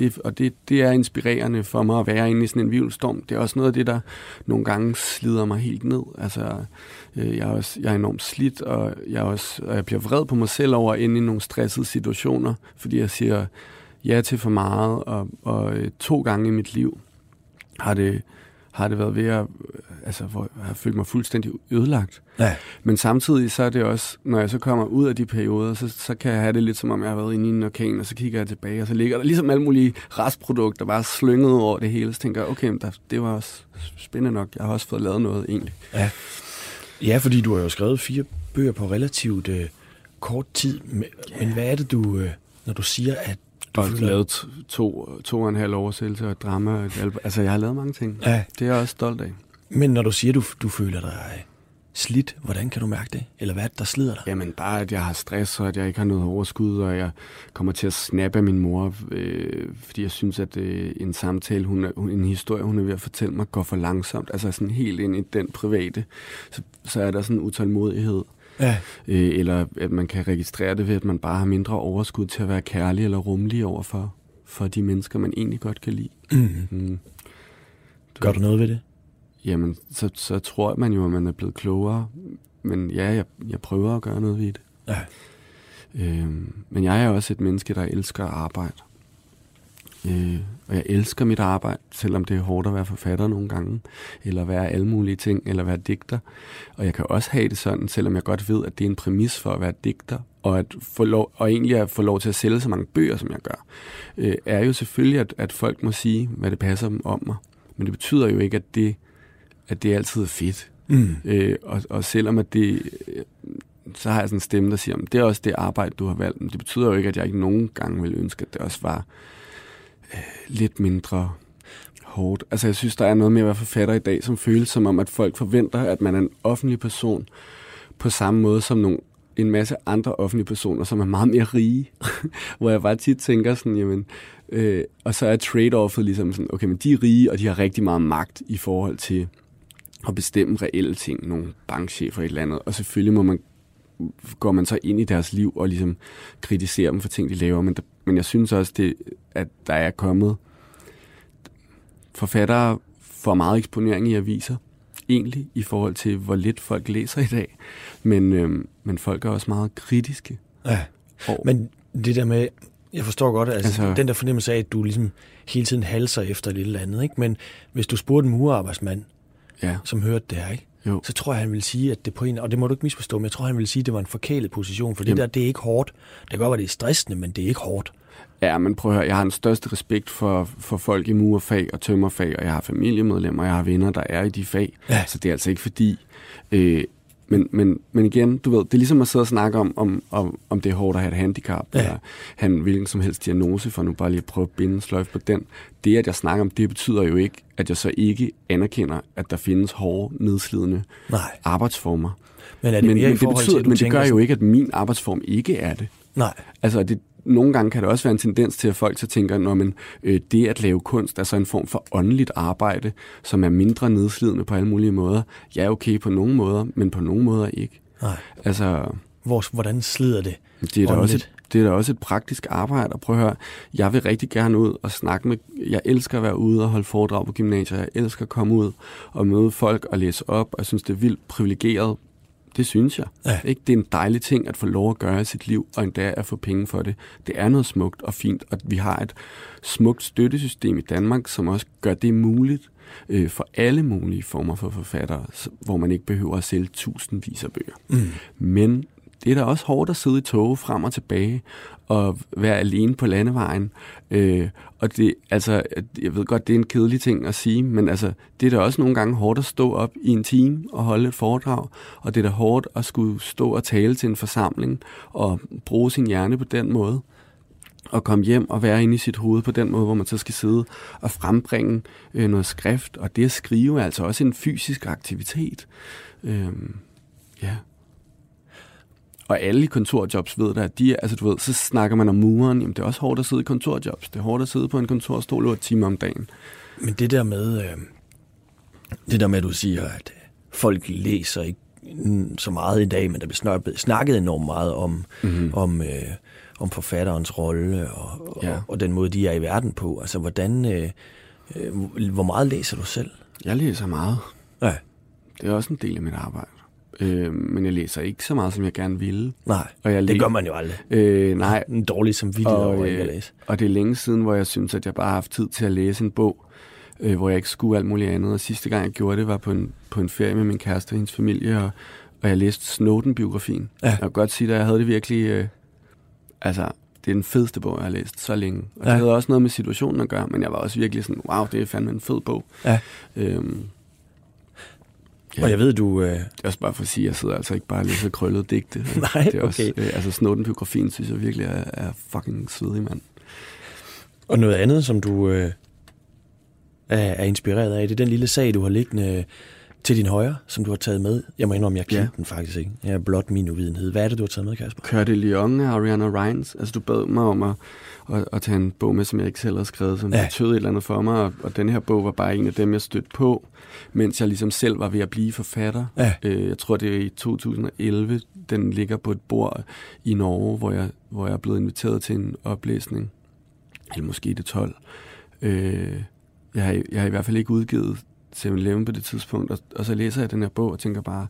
det, og det, det er inspirerende for mig at være inde i sådan en vivlstorm. Det er også noget af det, der nogle gange slider mig helt ned. Altså, øh, jeg, er også, jeg er enormt slidt, og jeg, er også, og jeg bliver vred på mig selv over at inde i nogle stressede situationer, fordi jeg siger ja til for meget, og, og øh, to gange i mit liv har det, har det været ved at, øh, altså, hvor jeg har følt mig fuldstændig ødelagt. Ja. Men samtidig så er det også, når jeg så kommer ud af de perioder, så, så kan jeg have det lidt som om, jeg har været inde i en orkan, og så kigger jeg tilbage, og så ligger der ligesom alle mulige restprodukter bare slynget over det hele. Så tænker jeg, okay, men der, det var også spændende nok. Jeg har også fået lavet noget egentlig. Ja. Ja, fordi du har jo skrevet fire bøger på relativt øh, kort tid. Men, men hvad er det, du, øh, når du siger, at du Og føler... lavet to, to og en halv oversættelse og et drama. Og et. Altså, jeg har lavet mange ting. Ja, Det er jeg også stolt af. men når du siger, du, du føler dig slidt, hvordan kan du mærke det? Eller hvad er det, der slider dig? Jamen bare, at jeg har stress, og at jeg ikke har noget overskud, og jeg kommer til at snappe af min mor, øh, fordi jeg synes, at øh, en samtale, hun hun, en historie, hun er ved at fortælle mig, går for langsomt. Altså sådan helt ind i den private. Så, så er der sådan en utålmodighed. Ja. Øh, eller at man kan registrere det ved, at man bare har mindre overskud til at være kærlig eller rummelig over for, for de mennesker, man egentlig godt kan lide. Mm. Mm. Gør du noget ved det? Jamen, så, så tror man jo, at man er blevet klogere. Men ja, jeg, jeg prøver at gøre noget ved det. Ja. Øhm, men jeg er også et menneske, der elsker at arbejde. Øh, og jeg elsker mit arbejde, selvom det er hårdt at være forfatter nogle gange, eller være alle mulige ting, eller være digter. Og jeg kan også have det sådan, selvom jeg godt ved, at det er en præmis for at være digter, og, at få lov, og egentlig at få lov til at sælge så mange bøger, som jeg gør, øh, er jo selvfølgelig, at, at folk må sige, hvad det passer dem om mig. Men det betyder jo ikke, at det, at det altid er fedt. Mm. Øh, og, og selvom at det, så har jeg sådan en stemme, der siger, "Men det er også det arbejde, du har valgt. Men det betyder jo ikke, at jeg ikke nogen gange vil ønske, at det også var øh, lidt mindre hårdt. Altså jeg synes, der er noget med at være forfatter i dag, som føles som om, at folk forventer, at man er en offentlig person på samme måde som nogle en masse andre offentlige personer, som er meget mere rige, hvor jeg bare tit tænker sådan, jamen, øh, og så er trade-offet ligesom sådan, okay, men de er rige, og de har rigtig meget magt i forhold til at bestemme reelle ting, nogle bankchefer et eller andet, og selvfølgelig må man går man så ind i deres liv og ligesom kritiserer dem for ting, de laver. Men, der, men jeg synes også, det, at der er kommet forfattere for meget eksponering i aviser, egentlig, i forhold til, hvor lidt folk læser i dag. Men, øhm, men folk er også meget kritiske. Ja, og, men det der med, jeg forstår godt, altså, altså den der fornemmelse af, at du ligesom hele tiden halser efter et eller andet, ikke? men hvis du spurgte en murarbejdsmand, ja. som hørte det her, ikke? Jo. så tror jeg, han vil sige, at det på en, og det må du ikke misforstå, men jeg tror, han vil sige, at det var en forkælet position, for det der, det er ikke hårdt. Det kan godt være, det er stressende, men det er ikke hårdt. Ja, men prøv at høre, jeg har den største respekt for, for folk i murfag og tømmerfag, og jeg har familiemedlemmer, jeg har venner, der er i de fag. Ja. Så det er altså ikke fordi... Øh, men, men, men igen, du ved, det er ligesom at sidde og snakke om, om, om, om det er hårdt at have et handicap, ja. eller have en hvilken som helst diagnose, for nu bare lige at prøve at binde en sløjf på den. Det, at jeg snakker om det, betyder jo ikke, at jeg så ikke anerkender, at der findes hårde, nedslidende Nej. arbejdsformer. Men, er det, men, men, det, betyder, til, men det gør jo ikke, at min arbejdsform ikke er det. Nej. Altså, det, nogle gange kan det også være en tendens til, at folk så tænker, når man, øh, det at lave kunst er så en form for åndeligt arbejde, som er mindre nedslidende på alle mulige måder. Ja, okay på nogle måder, men på nogle måder ikke. Nej. Altså, Hvor, hvordan slider det? Det er da også et, det er da også et praktisk arbejde. Og prøv at høre, jeg vil rigtig gerne ud og snakke med... Jeg elsker at være ude og holde foredrag på gymnasiet. Jeg elsker at komme ud og møde folk og læse op. Og jeg synes, det er vildt privilegeret det synes jeg. Ja. Ikke? Det er en dejlig ting at få lov at gøre i sit liv, og endda at få penge for det. Det er noget smukt og fint, og vi har et smukt støttesystem i Danmark, som også gør det muligt øh, for alle mulige former for forfattere, hvor man ikke behøver at sælge tusindvis af bøger. Mm. Men det er da også hårdt at sidde i tog frem og tilbage at være alene på landevejen. Øh, og det, altså, jeg ved godt, det er en kedelig ting at sige, men altså, det er da også nogle gange hårdt at stå op i en time og holde et foredrag, og det er da hårdt at skulle stå og tale til en forsamling og bruge sin hjerne på den måde og komme hjem og være inde i sit hoved på den måde, hvor man så skal sidde og frembringe øh, noget skrift. Og det at skrive er altså også en fysisk aktivitet. Øh, ja. Og alle i kontorjobs ved det, at de, altså du ved, så snakker man om muren, jamen det er også hårdt at sidde i kontorjobs. Det er hårdt at sidde på en kontorstol over et time om dagen. Men det der med, øh, det der med, at du siger, at folk læser ikke så meget i dag, men der bliver snakket enormt meget om, mm-hmm. om, øh, om forfatterens rolle og, ja. og, og den måde, de er i verden på. Altså, hvordan, øh, øh, hvor meget læser du selv? Jeg læser meget. Ja. Det er også en del af mit arbejde. Øh, men jeg læser ikke så meget, som jeg gerne ville. Nej, og jeg det gør man jo aldrig. Øh, nej. En dårlig samvittighed over ikke at øh, læse. Og det er længe siden, hvor jeg synes, at jeg bare har haft tid til at læse en bog, øh, hvor jeg ikke skulle alt muligt andet. Og sidste gang, jeg gjorde det, var på en, på en ferie med min kæreste og hendes familie, og, og jeg læste Snowden-biografien. Ja. Jeg kan godt sige, at jeg havde det virkelig... Øh, altså, det er den fedeste bog, jeg har læst så længe. Og ja. det havde også noget med situationen at gøre, men jeg var også virkelig sådan, wow, det er fandme en fed bog. Ja. Øhm, Ja. Og jeg ved, du... Øh... Det er også bare for at sige, at jeg sidder altså ikke bare og læser krøllet digte. Nej, det er også, okay. Øh, altså Snowden-biografien synes jeg virkelig er, er fucking svedig, mand. Og noget andet, som du øh, er, er inspireret af, det er den lille sag, du har liggende til din højre, som du har taget med. Jeg må indrømme, jeg kendte ja. den faktisk ikke. Jeg er blot min uvidenhed. Hvad er det, du har taget med, Kasper? Kør det Lyon af Ariana Rines. Altså, du bad mig om at, at, at tage en bog med, som jeg ikke selv har skrevet, som ja. betød et eller andet for mig. Og, og den her bog var bare en af dem, jeg stødte på, mens jeg ligesom selv var ved at blive forfatter. Ja. Øh, jeg tror, det er i 2011. Den ligger på et bord i Norge, hvor jeg, hvor jeg er blevet inviteret til en oplæsning. Eller måske det 12. Øh, jeg har, jeg har i hvert fald ikke udgivet 7-Eleven på det tidspunkt, og, og så læser jeg den her bog og tænker bare,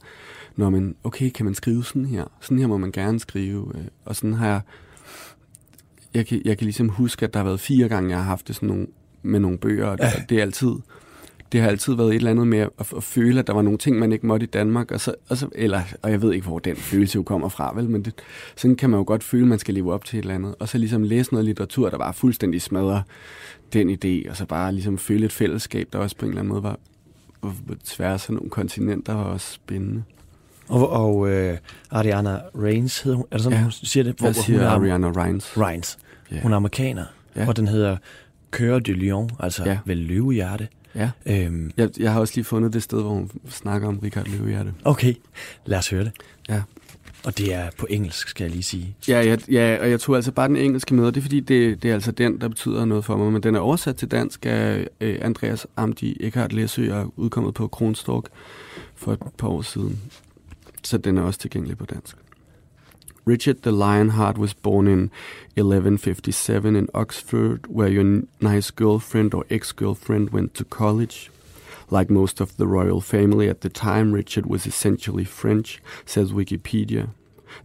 når man, okay, kan man skrive sådan her? Sådan her må man gerne skrive. Øh, og sådan har jeg, jeg kan, jeg kan ligesom huske, at der har været fire gange, jeg har haft det sådan nogle, med nogle bøger, og det, ja. det er altid, det har altid været et eller andet med at, at føle, at der var nogle ting, man ikke måtte i Danmark, og, så, og, så, eller, og jeg ved ikke, hvor den følelse jo kommer fra, vel, men det, sådan kan man jo godt føle, at man skal leve op til et eller andet, og så ligesom læse noget litteratur, der bare fuldstændig smadrer den idé, og så bare ligesom føle et fællesskab, der også på en eller anden måde var på tværs af nogle kontinenter var også spændende. Og, og uh, Ariana Reigns hedder hun, er det sådan, ja. hun siger det? Hvor, Jeg siger hun er, Ariana Reigns. Reigns. Yeah. Hun er amerikaner, yeah. og den hedder Cœur de Lion, altså yeah. vel løvehjerte. Ja. Øhm, jeg, jeg har også lige fundet det sted, hvor hun snakker om Richard Løvehjerte. Okay, lad os høre det. Ja. Og det er på engelsk, skal jeg lige sige. Ja, ja, ja og jeg tog altså bare den engelske med, og det er fordi, det, det er altså den, der betyder noget for mig. Men den er oversat til dansk af øh, Andreas Amdi Eckhart Læsø og udkommet på Kronstork for et par år siden. Så den er også tilgængelig på dansk. Richard the Lionheart was born in 1157 in Oxford, where your nice girlfriend or ex-girlfriend went to college. Like most of the royal family at the time, Richard was essentially French, says Wikipedia.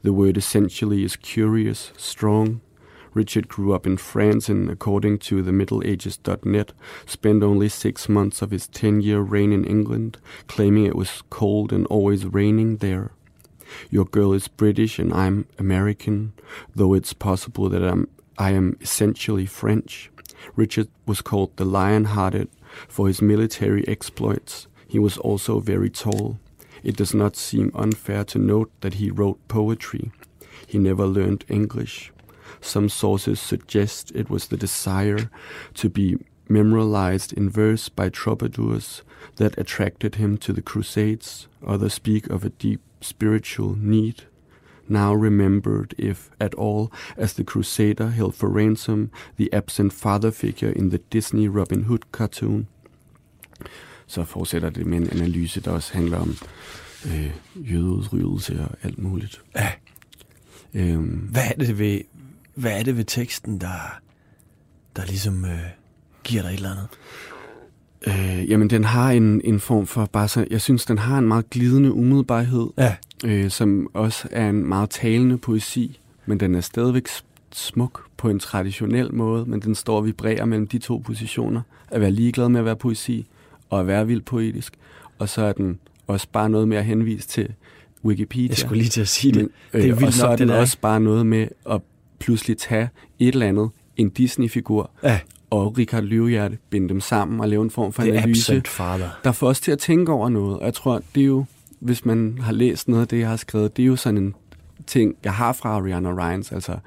The word essentially is curious, strong. Richard grew up in France and, according to the Middle MiddleAges.net, spent only six months of his 10 year reign in England, claiming it was cold and always raining there. Your girl is British and I'm American, though it's possible that I'm, I am essentially French. Richard was called the Lion Hearted for his military exploits. He was also very tall. It does not seem unfair to note that he wrote poetry. He never learned English. Some sources suggest it was the desire to be memorialized in verse by troubadours that attracted him to the Crusades. Others speak of a deep spiritual need, now remembered, if at all, as the Crusader held for ransom the absent father figure in the Disney Robin Hood cartoon. Så fortsætter det med en analyse, der også handler om øh, jødeudryddelse og alt muligt. Ja. Øhm, Hvad er det ved, hvad er det ved teksten, der, der ligesom øh, giver dig et eller andet? øh, jamen, den har en, en form for bare så, jeg synes, den har en meget glidende umiddelbarhed, Ja. øh, som også er en meget talende poesi, men den er stadigvæk smuk på en traditionel måde, men den står og vibrerer mellem de to positioner. At være ligeglad med at være poesi, og at være vildt poetisk. Og så er den også bare noget med at henvise til Wikipedia. Jeg skulle lige til at sige det. Men, det er øh, vildt og så nok, er den det der, også bare noget med at pludselig tage et eller andet, en Disney-figur, Ja, og Richard Løvehjerte, binde dem sammen og lave en form for det analyse, absent father. der får os til at tænke over noget. Og jeg tror, det er jo, hvis man har læst noget af det, jeg har skrevet, det er jo sådan en ting, jeg har fra Ariana Ryans, altså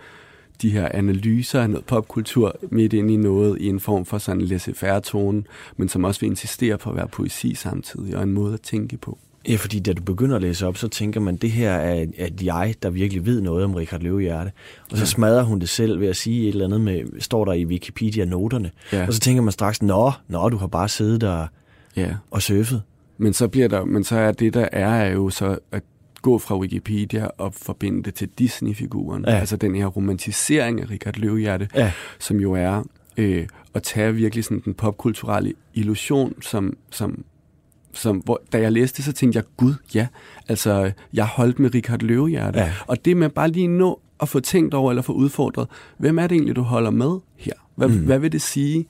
de her analyser af noget popkultur midt ind i noget i en form for sådan en laissez-faire tone, men som også vil insistere på at være poesi samtidig, og en måde at tænke på. Ja, fordi da du begynder at læse op, så tænker man, det her er, et jeg, der virkelig ved noget om Richard Løvehjerte. Og så Ja. smadrer hun det selv ved at sige et eller andet med, står der i Wikipedia-noterne. Ja. Og så tænker man straks, nå, nå, du har bare siddet der Ja. og surfet. Men så bliver der, men så er det, der er, er jo så at gå fra Wikipedia og forbinde det til Disney-figuren. Ja. Altså den her romantisering af Richard Løvehjerte, Ja, som jo er øh, at tage virkelig sådan den popkulturelle illusion, som, som, som hvor, da jeg læste det, så tænkte jeg, gud, ja, altså, jeg holdt med Richard Løvehjerte. Ja. Og det med bare lige nå at få tænkt over, eller få udfordret, hvem er det egentlig, du holder med her? Hvad, Mm. hvad vil det sige,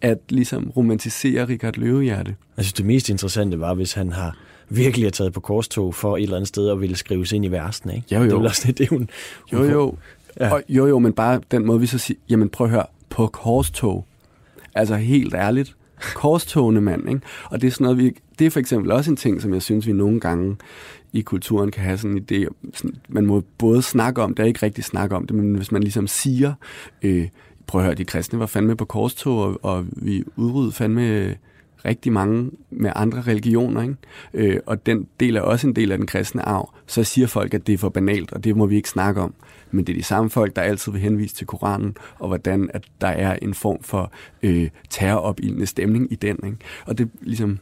at ligesom romantisere Richard Løvehjerte? synes, det mest interessante var, hvis han har virkelig har taget på korstog for et eller andet sted og ville skrives ind i versen, ikke? Jo, jo. Det er også det, det hun... Jo, jo. Ja. Og, jo, jo, men bare den måde, vi så siger, jamen prøv at høre, på korstog. Altså helt ærligt, korstogene mand, ikke? Og det er sådan noget, vi, det er for eksempel også en ting, som jeg synes, vi nogle gange i kulturen kan have sådan en idé. Sådan, man må både snakke om det og ikke rigtig snakke om det, men hvis man ligesom siger, øh, prøv at høre, de kristne var fandme på korstog, og, og vi udryddede fandme rigtig mange med andre religioner, ikke? Øh, og den del er også en del af den kristne arv, så siger folk, at det er for banalt, og det må vi ikke snakke om. Men det er de samme folk, der altid vil henvise til Koranen, og hvordan at der er en form for øh, terroropildende stemning i den. Ikke? Og det er ligesom,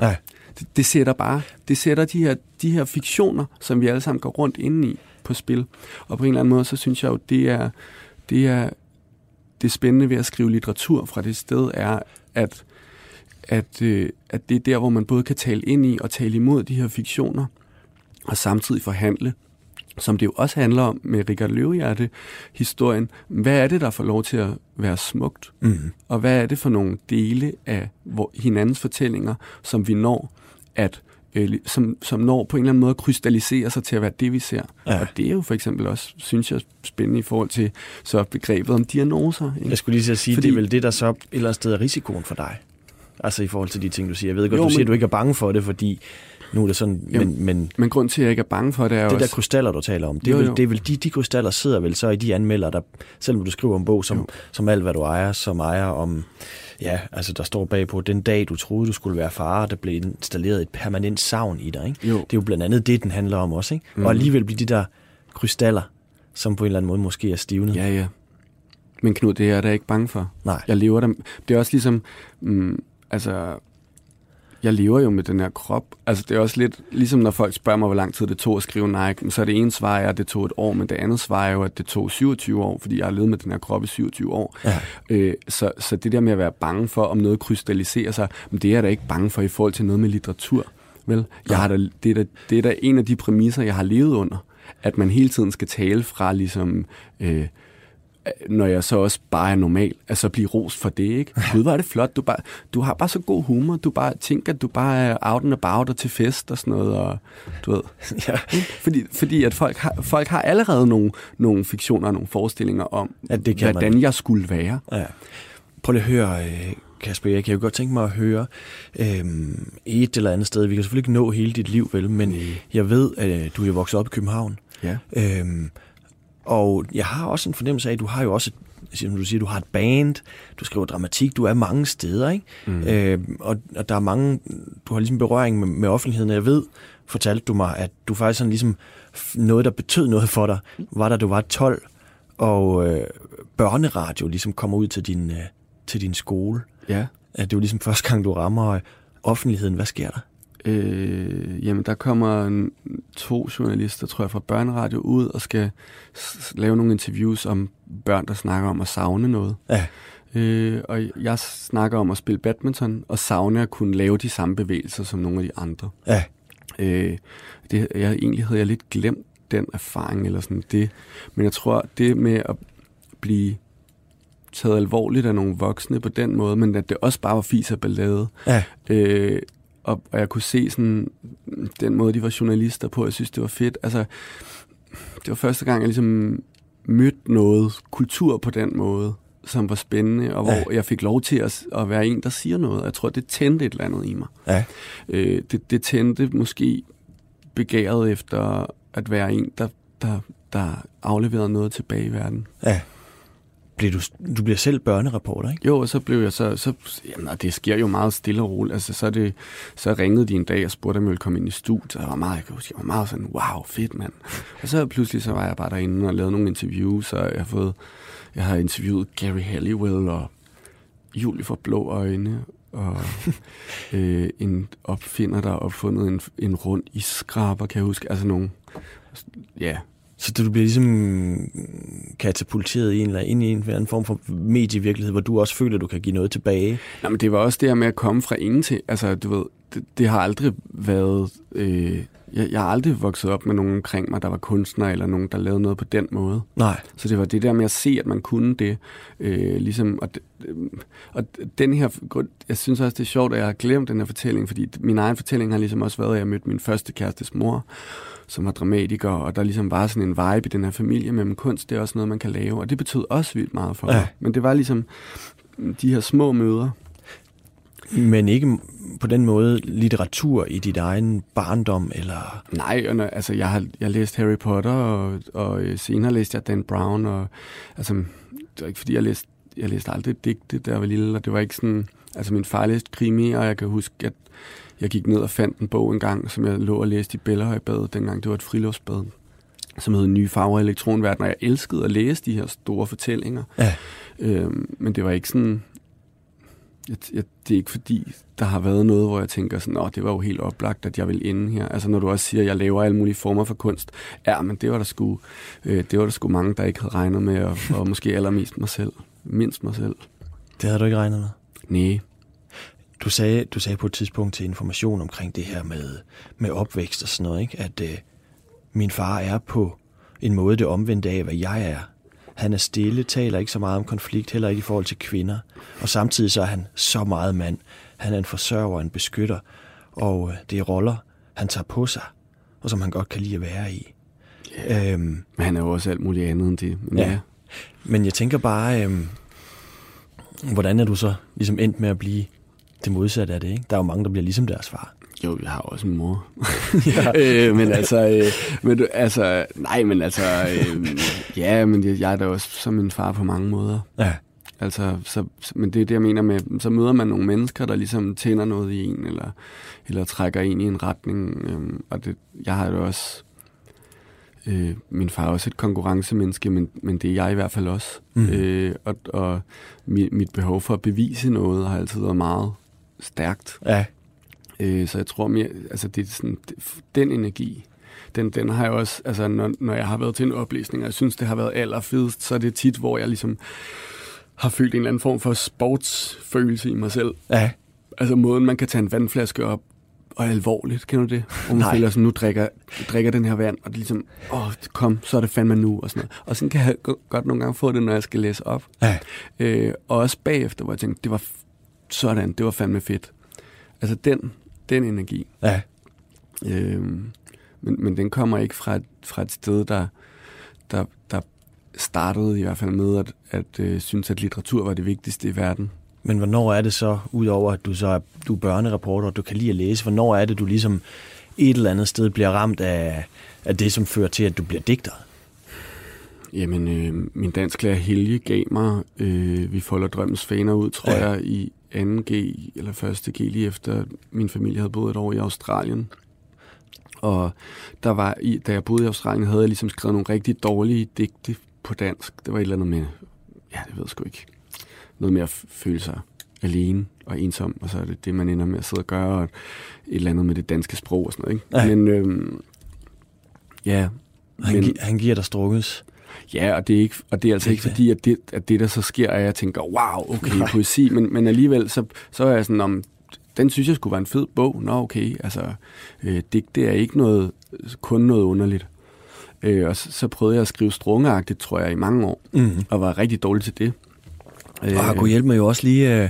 Ja. det, det sætter bare, det sætter de her, de her fiktioner, som vi alle sammen går rundt inde i på spil. Og på en eller anden måde, så synes jeg jo, det er, det er det spændende ved at skrive litteratur fra det sted, er, at, at, øh, at det er der, hvor man både kan tale ind i og tale imod de her fiktioner, og samtidig forhandle, som det jo også handler om med Richard Løvehjerte-historien. Hvad er det, der får lov til at være smukt? Mm. Og hvad er det for nogle dele af hvor, hinandens fortællinger, som vi når at øh, som, som når på en eller anden måde at krystallisere sig til at være det, vi ser. Ja. Og det er jo for eksempel også, synes jeg, spændende i forhold til så begrebet om diagnoser. Ikke? Jeg skulle lige at sige, Fordi- det er vel det, der så et eller andet sted er risikoen for dig. Altså i forhold til de ting, du siger. Jeg ved godt, Jo, du siger, men- at du ikke er bange for det, fordi nu er det sådan, men, Jamen, men Men grund til, at jeg ikke er bange for det, er det der også... krystaller, du taler om, det er, Jo, vel, jo. det er vel de, de krystaller sidder vel så i de anmelder, der, selvom du skriver en bog som, Jo. som alt, hvad du ejer, som ejer om, ja, altså der står bagpå, den dag, du troede, du skulle være far, der blev installeret et permanent savn i dig, ikke? Jo. Det er jo blandt andet det, den handler om også, ikke? Mm. Mhm. Og alligevel bliver de der krystaller, som på en eller anden måde måske er stivnet. Ja, ja. Men Knud, det er jeg da ikke bange for. Nej. Jeg lever der. Det er også ligesom, mm, altså, jeg lever jo med den her krop. Altså, det er også lidt, ligesom når folk spørger mig, hvor lang tid det tog at skrive Nike, så er det ene svar, at det tog et år, men det andet svar er jo, at det tog 27 år, fordi jeg har levet med den her krop i 27 år. Ja. Øh, så, så det der med at være bange for, om noget krystalliserer sig, men det er jeg da ikke bange for i forhold til noget med litteratur. Vel? Jeg har da, det, er da, det er da en af de præmisser, jeg har levet under, at man hele tiden skal tale fra ligesom... Øh, når jeg så også bare er normal, at så blive rost for det, ikke? Gud, hvor er det flot. Du, bare, du har bare så god humor. Du bare tænker, at du bare er out and about og til fest og sådan noget. Og, du ved. Ja. Fordi, fordi at folk har, folk har allerede nogle, nogle fiktioner og nogle forestillinger om, At det kan hvordan man. jeg skulle være. Ja. Prøv lige at høre, øh, Kasper jeg kan jo godt tænke mig at høre øhm, et eller andet sted. Vi kan selvfølgelig ikke nå hele dit liv, vel, men jeg ved, at øh, du er vokset op i København. Ja. Øhm, og jeg har også en fornemmelse af, at du har jo også, et, som du siger, du har et band, du skriver dramatik, du er mange steder, ikke? Mm. Øhm, og, og der er mange, du har ligesom berøring med, med offentligheden, jeg ved, fortalte du mig, at du faktisk sådan ligesom, noget der betød noget for dig, var da du var 12, og øh, børneradio ligesom kommer ud til din, øh, til din skole. Ja. At det jo ligesom første gang, du rammer øh, offentligheden. Hvad sker der? Øh, jamen, der kommer en, to journalister, tror jeg, fra Børneradio ud og skal s- lave nogle interviews om børn, der snakker om at savne noget. Ja. Øh, og jeg snakker om at spille badminton og savne at kunne lave de samme bevægelser som nogle af de andre. Ja. Øh, det, jeg, egentlig havde jeg lidt glemt den erfaring eller sådan det. Men jeg tror, det med at blive taget alvorligt af nogle voksne på den måde, men at det også bare var fis og ballade. Ja. Øh, og, og jeg kunne se sådan, den måde, de var journalister på, jeg synes, det var fedt. Altså, det var første gang, jeg ligesom mødte noget kultur på den måde, som var spændende, og hvor Ja. jeg fik lov til at, at være en, der siger noget. Jeg tror, det tændte et eller andet i mig. Ja. Øh, det, det tændte måske begæret efter at være en, der, der, der afleverede noget tilbage i verden. Ja. Bliver du, du bliver selv børnereporter, ikke? Jo, og så blev jeg så, så jamen, og det sker jo meget stille og roligt. Altså, så, det, så ringede de en dag og spurgte, om jeg ville komme ind i studiet, og jeg var meget, jeg kan huske, jeg var meget sådan, wow, fedt mand. Og så pludselig så var jeg bare derinde og lavede nogle interviews, og jeg har fået, jeg har interviewet Gary Halliwell og Julie for Blå Øjne, og øh, en opfinder, der har opfundet en, en rund iskraber, kan jeg huske. Altså nogle, ja, Så du bliver ligesom katapulteret i en eller, ind i en eller anden form for medievirkelighed, hvor du også føler, at du kan give noget tilbage. Nå, men det var også det her med at komme fra ingen til. Altså, du ved, det, det har aldrig været... Øh, jeg, jeg har aldrig vokset op med nogen omkring mig, der var kunstner, eller nogen, der lavede noget på den måde. Nej. Så det var det der med at se, at man kunne det. Øh, ligesom, og, og den her... Jeg synes også, det er sjovt, at jeg har glemt den her fortælling, fordi min egen fortælling har ligesom også været, at jeg mødte min første kærestes mor, som var dramatiker, og der ligesom var sådan en vibe i den her familie, men kunst, det er også noget, man kan lave, og det betød også vildt meget for Ja. mig. Men det var ligesom de her små møder, Men ikke på den måde litteratur i dit egen barndom, eller... Nej, og når, altså jeg har jeg læst Harry Potter, og, og øh, senere læste jeg Dan Brown, og altså, det var ikke fordi, jeg læste, jeg læste aldrig digte, da jeg var lille, og det var ikke sådan, altså min far læste krimi, og jeg kan huske, at jeg gik ned og fandt en bog en gang, som jeg lå og læste i Bellahøjbadet, dengang det var et friluftsbad, som hed Nye Farver i Elektronverden, og jeg elskede at læse de her store fortællinger. Ja. Øhm, men det var ikke sådan... Jeg, jeg, det er ikke fordi, der har været noget, hvor jeg tænker sådan, åh, det var jo helt oplagt, at jeg vil ende her. Altså når du også siger, at jeg laver alle mulige former for kunst. Ja, men det var der sgu, øh, det var der sgu mange, der ikke havde regnet med, og, og måske allermest mig selv. Mindst mig selv. Det havde du ikke regnet med. Nej. Du sagde, du sagde på et tidspunkt til information omkring det her med, med opvækst og sådan noget, ikke? at øh, min far er på en måde det omvendte af, hvad jeg er. Han er stille, taler ikke så meget om konflikt, heller ikke i forhold til kvinder. Og samtidig så er han så meget mand. Han er en forsørger, en beskytter. Og øh, det er roller, han tager på sig, og som han godt kan lide at være i. Yeah. Øhm, Men han er jo også alt muligt andet end det. Men Ja. ja. men jeg tænker bare, øhm, hvordan er du så ligesom endt med at blive det modsatte af det? Ikke? Der er jo mange, der bliver ligesom deres far. Jo, jeg har også en mor. ja. øh, men altså, øh, men, du- altså, nej, men altså, øh, ja, men jeg, jeg er da også som min far på mange måder. Ja. Altså, så, men det er det, jeg mener med, så møder man nogle mennesker, der ligesom tænder noget i en, eller, eller trækker en i en retning. Øhm, og det, jeg har det også, Øh, min far er også et konkurrencemenneske, men, men det er jeg i hvert fald også. Mm. Øh, og og mit, mit behov for at bevise noget har altid været meget stærkt. Ja. Øh, så jeg tror mere, altså det er sådan, den energi, den, den har jeg også, altså når, når jeg har været til en oplæsning, og jeg synes, det har været allerfedest, så er det tit, hvor jeg ligesom har følt en eller anden form for sportsfølelse i mig selv. Ja. Altså måden, man kan tage en vandflaske op, og alvorligt, kender du det? Hvor man føler, som nu drikker, drikker den her vand, og det er ligesom, åh, kom, så er det fandme nu, og sådan noget. Og sådan kan jeg godt nogle gange få det, når jeg skal læse op. Ja. Øh, og også bagefter, hvor jeg tænkte, det var sådan, det var fandme fedt. Altså den, den energi. Ja. Øh, men, men den kommer ikke fra et, fra et sted, der, der, der startede i hvert fald med at, at øh, synes, at litteratur var det vigtigste i verden. Men hvornår er det så, udover at du så er, du er børnereporter, og du kan lide at læse, hvornår er det, du ligesom et eller andet sted bliver ramt af, af det, som fører til, at du bliver digter? Jamen, øh, min dansklærer Helge gav mig, øh, vi folder drømmens faner ud, tror ja. jeg, i 2G eller 1. G, lige efter min familie havde boet et år i Australien. Og der var i, da jeg boede i Australien, havde jeg ligesom skrevet nogle rigtig dårlige digte på dansk. Det var et eller andet med, ja, det ved jeg sgu ikke, noget med at føle sig alene og ensom, og så er det det, man ender med at sidde og gøre, og et eller andet med det danske sprog og sådan noget. Ikke? Ja. Men øhm, ja, Han, men, gi- han giver dig strukkes. Ja, og det er, ikke, og det er altså ikke fordi, at det, at det der så sker, at jeg tænker, wow, okay, Nej. poesi, men, men alligevel, så, så er jeg sådan, om den synes jeg skulle være en fed bog. Nå, okay, altså, øh, det, det er ikke noget, kun noget underligt. Øh, og så, så prøvede jeg at skrive strungeagtigt, tror jeg, i mange år, Mm. og var rigtig dårlig til det. Øh, Og har kunne hjælpe mig jo også lige øh,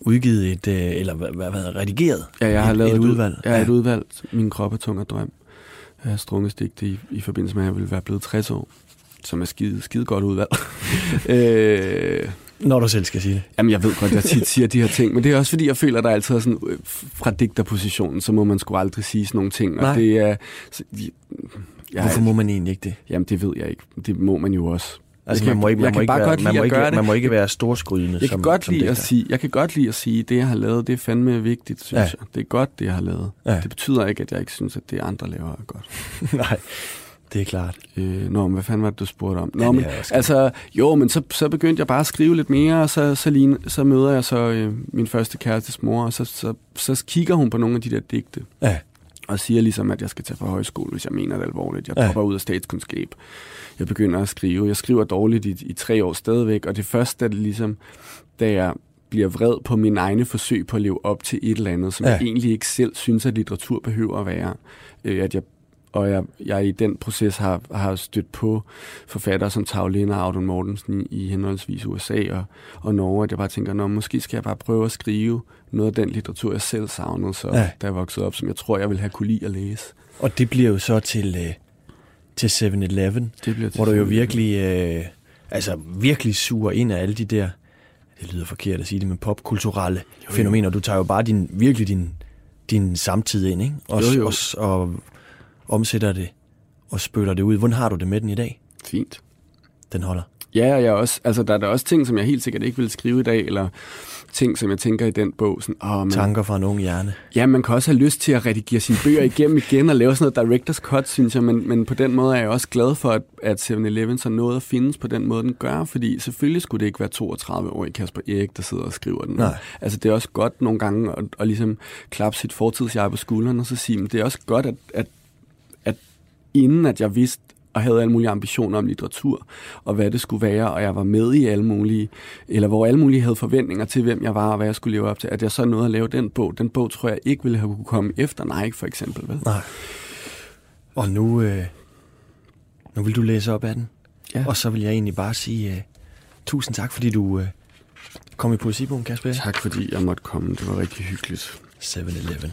udgivet et, øh, eller hvad, hvad, hvad redigeret Ja, jeg har et, lavet et ud- udvalg. Ja, et udvalg. Min krop er tung og drøm. af strungestigte i, i forbindelse med, at jeg ville være blevet 60 år. Som er skide, skide godt udvalg. øh, Når du selv skal sige det. Jamen, jeg ved godt, jeg tit siger de her ting, men det er også fordi, jeg føler, at der altid er sådan, øh, fra digterpositionen, så må man sgu aldrig sige sådan nogle ting. Og Nej. det er... Så, jeg, Hvorfor må man egentlig ikke det? Jamen, det ved jeg ikke. Det må man jo også. Altså, Jeg man må ikke, jeg man må ikke, være, man må ikke, man må ikke være storskrydende Jeg som, kan, godt lide at sige, jeg kan godt lide at sige, det, jeg har lavet, det er fandme vigtigt, synes Ja. jeg. Det er godt, det, jeg har lavet. Ja. Det betyder ikke, at jeg ikke synes, at det andre laver er godt. Nej, det er klart. Øh, nå, men hvad fanden var det, du spurgte om? Nå, Ja, men, altså, jo, men så, så begyndte jeg bare at skrive lidt mere, og så, så, lige, så møder jeg så øh, min første kærestes mor, og så, så, så kigger hun på nogle af de der digte, Ja, og siger ligesom, at jeg skal tage på højskole, hvis jeg mener det alvorligt. Jeg Ja. dropper ud af statskundskab. Jeg begynder at skrive. Jeg skriver dårligt i, i tre år stadigvæk, og det første er det ligesom, da jeg bliver vred på mine egne forsøg på at leve op til et eller andet, som Ja. ja. jeg egentlig ikke selv synes, at litteratur behøver at være. Øh, at jeg og jeg, jeg i den proces har, har stødt på forfattere som Tavlin og Audun Mortensen i, henholdsvis USA og, og Norge, at jeg bare tænker, Nå, måske skal jeg bare prøve at skrive noget af den litteratur, jeg selv savnede, så, Ja. da jeg voksede op, som jeg tror, jeg vil have kunne lide at læse. og det bliver jo så til, øh, til 7-Eleven, Det bliver til hvor du jo virkelig, øh, altså virkelig suger ind af alle de der, det lyder forkert at sige det, men popkulturelle jo. fænomener. Du tager jo bare din, virkelig din, din samtid ind, ikke? Og, Jo, jo. Og, og omsætter det og spytter det ud. Hvordan har du det med den i dag? Fint. Den holder. Ja, og jeg også, altså, der er der også ting, som jeg helt sikkert ikke vil skrive i dag, eller ting, som jeg tænker i den bog. Sådan, åh, man, Tanker fra en ung hjerne. ja, man kan også have lyst til at redigere sine bøger igennem igen og lave sådan noget director's cut, synes jeg, men, men på den måde er jeg også glad for, at, at 7-Eleven så noget at findes på den måde, den gør, fordi selvfølgelig skulle det ikke være 32-årig Kasper Erik, der sidder og skriver den. Nej. Altså, det er også godt nogle gange at, at ligesom klappe sit fortidsjeg på skulderen og så sige, men det er også godt, at, at inden at jeg vidste, og havde alle mulige ambitioner om litteratur, og hvad det skulle være, og jeg var med i alle mulige, eller hvor alle mulige havde forventninger til, hvem jeg var, og hvad jeg skulle leve op til, at jeg så nåede at lave den bog. Den bog tror jeg ikke ville have kunne komme efter Nike, for eksempel. Vel? Nej. Og nu, øh, nu vil du læse op af den. Ja. Og så vil jeg egentlig bare sige øh, tusind tak, fordi du øh, kom i poesibogen, Kasper. Tak fordi jeg måtte komme. Det var rigtig hyggeligt. 7-Eleven.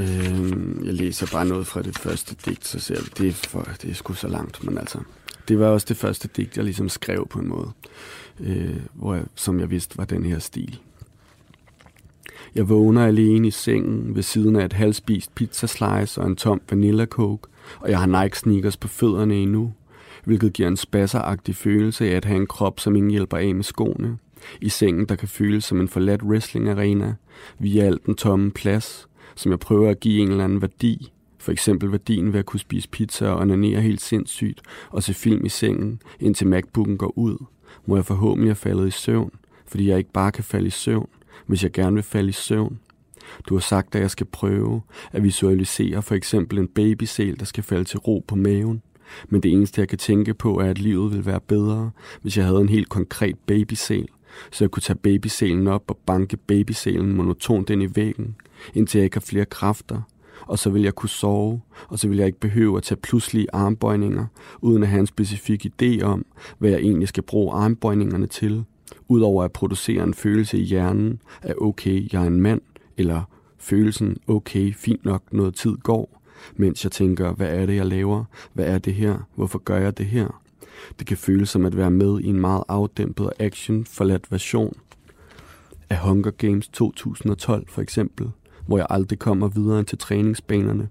Øh, jeg læser bare noget fra det første digt, så ser jeg, det er, for, det er sgu så langt, men altså, det var også det første digt, jeg ligesom skrev på en måde, øh, hvor jeg, som jeg vidste var den her stil. Jeg vågner alene i sengen ved siden af et halvspist pizzaslice og en tom vanilla coke, og jeg har Nike sneakers på fødderne endnu, hvilket giver en spasseragtig følelse af at have en krop, som ingen hjælper af med skoene. I sengen, der kan føles som en forladt wrestling arena, via alt den tomme plads, som jeg prøver at give en eller anden værdi, For eksempel værdien ved at kunne spise pizza og onanere helt sindssygt og se film i sengen, indtil MacBooken går ud, må jeg forhåbentlig have faldet i søvn, fordi jeg ikke bare kan falde i søvn, hvis jeg gerne vil falde i søvn. Du har sagt, at jeg skal prøve at visualisere for eksempel en babysel, der skal falde til ro på maven. Men det eneste, jeg kan tænke på, er, at livet ville være bedre, hvis jeg havde en helt konkret babysel, så jeg kunne tage babyselen op og banke babyselen monotont ind i væggen, indtil jeg ikke har flere kræfter, og så vil jeg kunne sove, og så vil jeg ikke behøve at tage pludselige armbøjninger, uden at have en specifik idé om, hvad jeg egentlig skal bruge armbøjningerne til, udover at producere en følelse i hjernen af okay, jeg er en mand, eller følelsen okay, fint nok, noget tid går, mens jeg tænker, hvad er det, jeg laver? Hvad er det her? Hvorfor gør jeg det her? Det kan føles som at være med i en meget afdæmpet og action-forladt version af Hunger Games 2012 for eksempel, hvor jeg aldrig kommer videre end til træningsbanerne.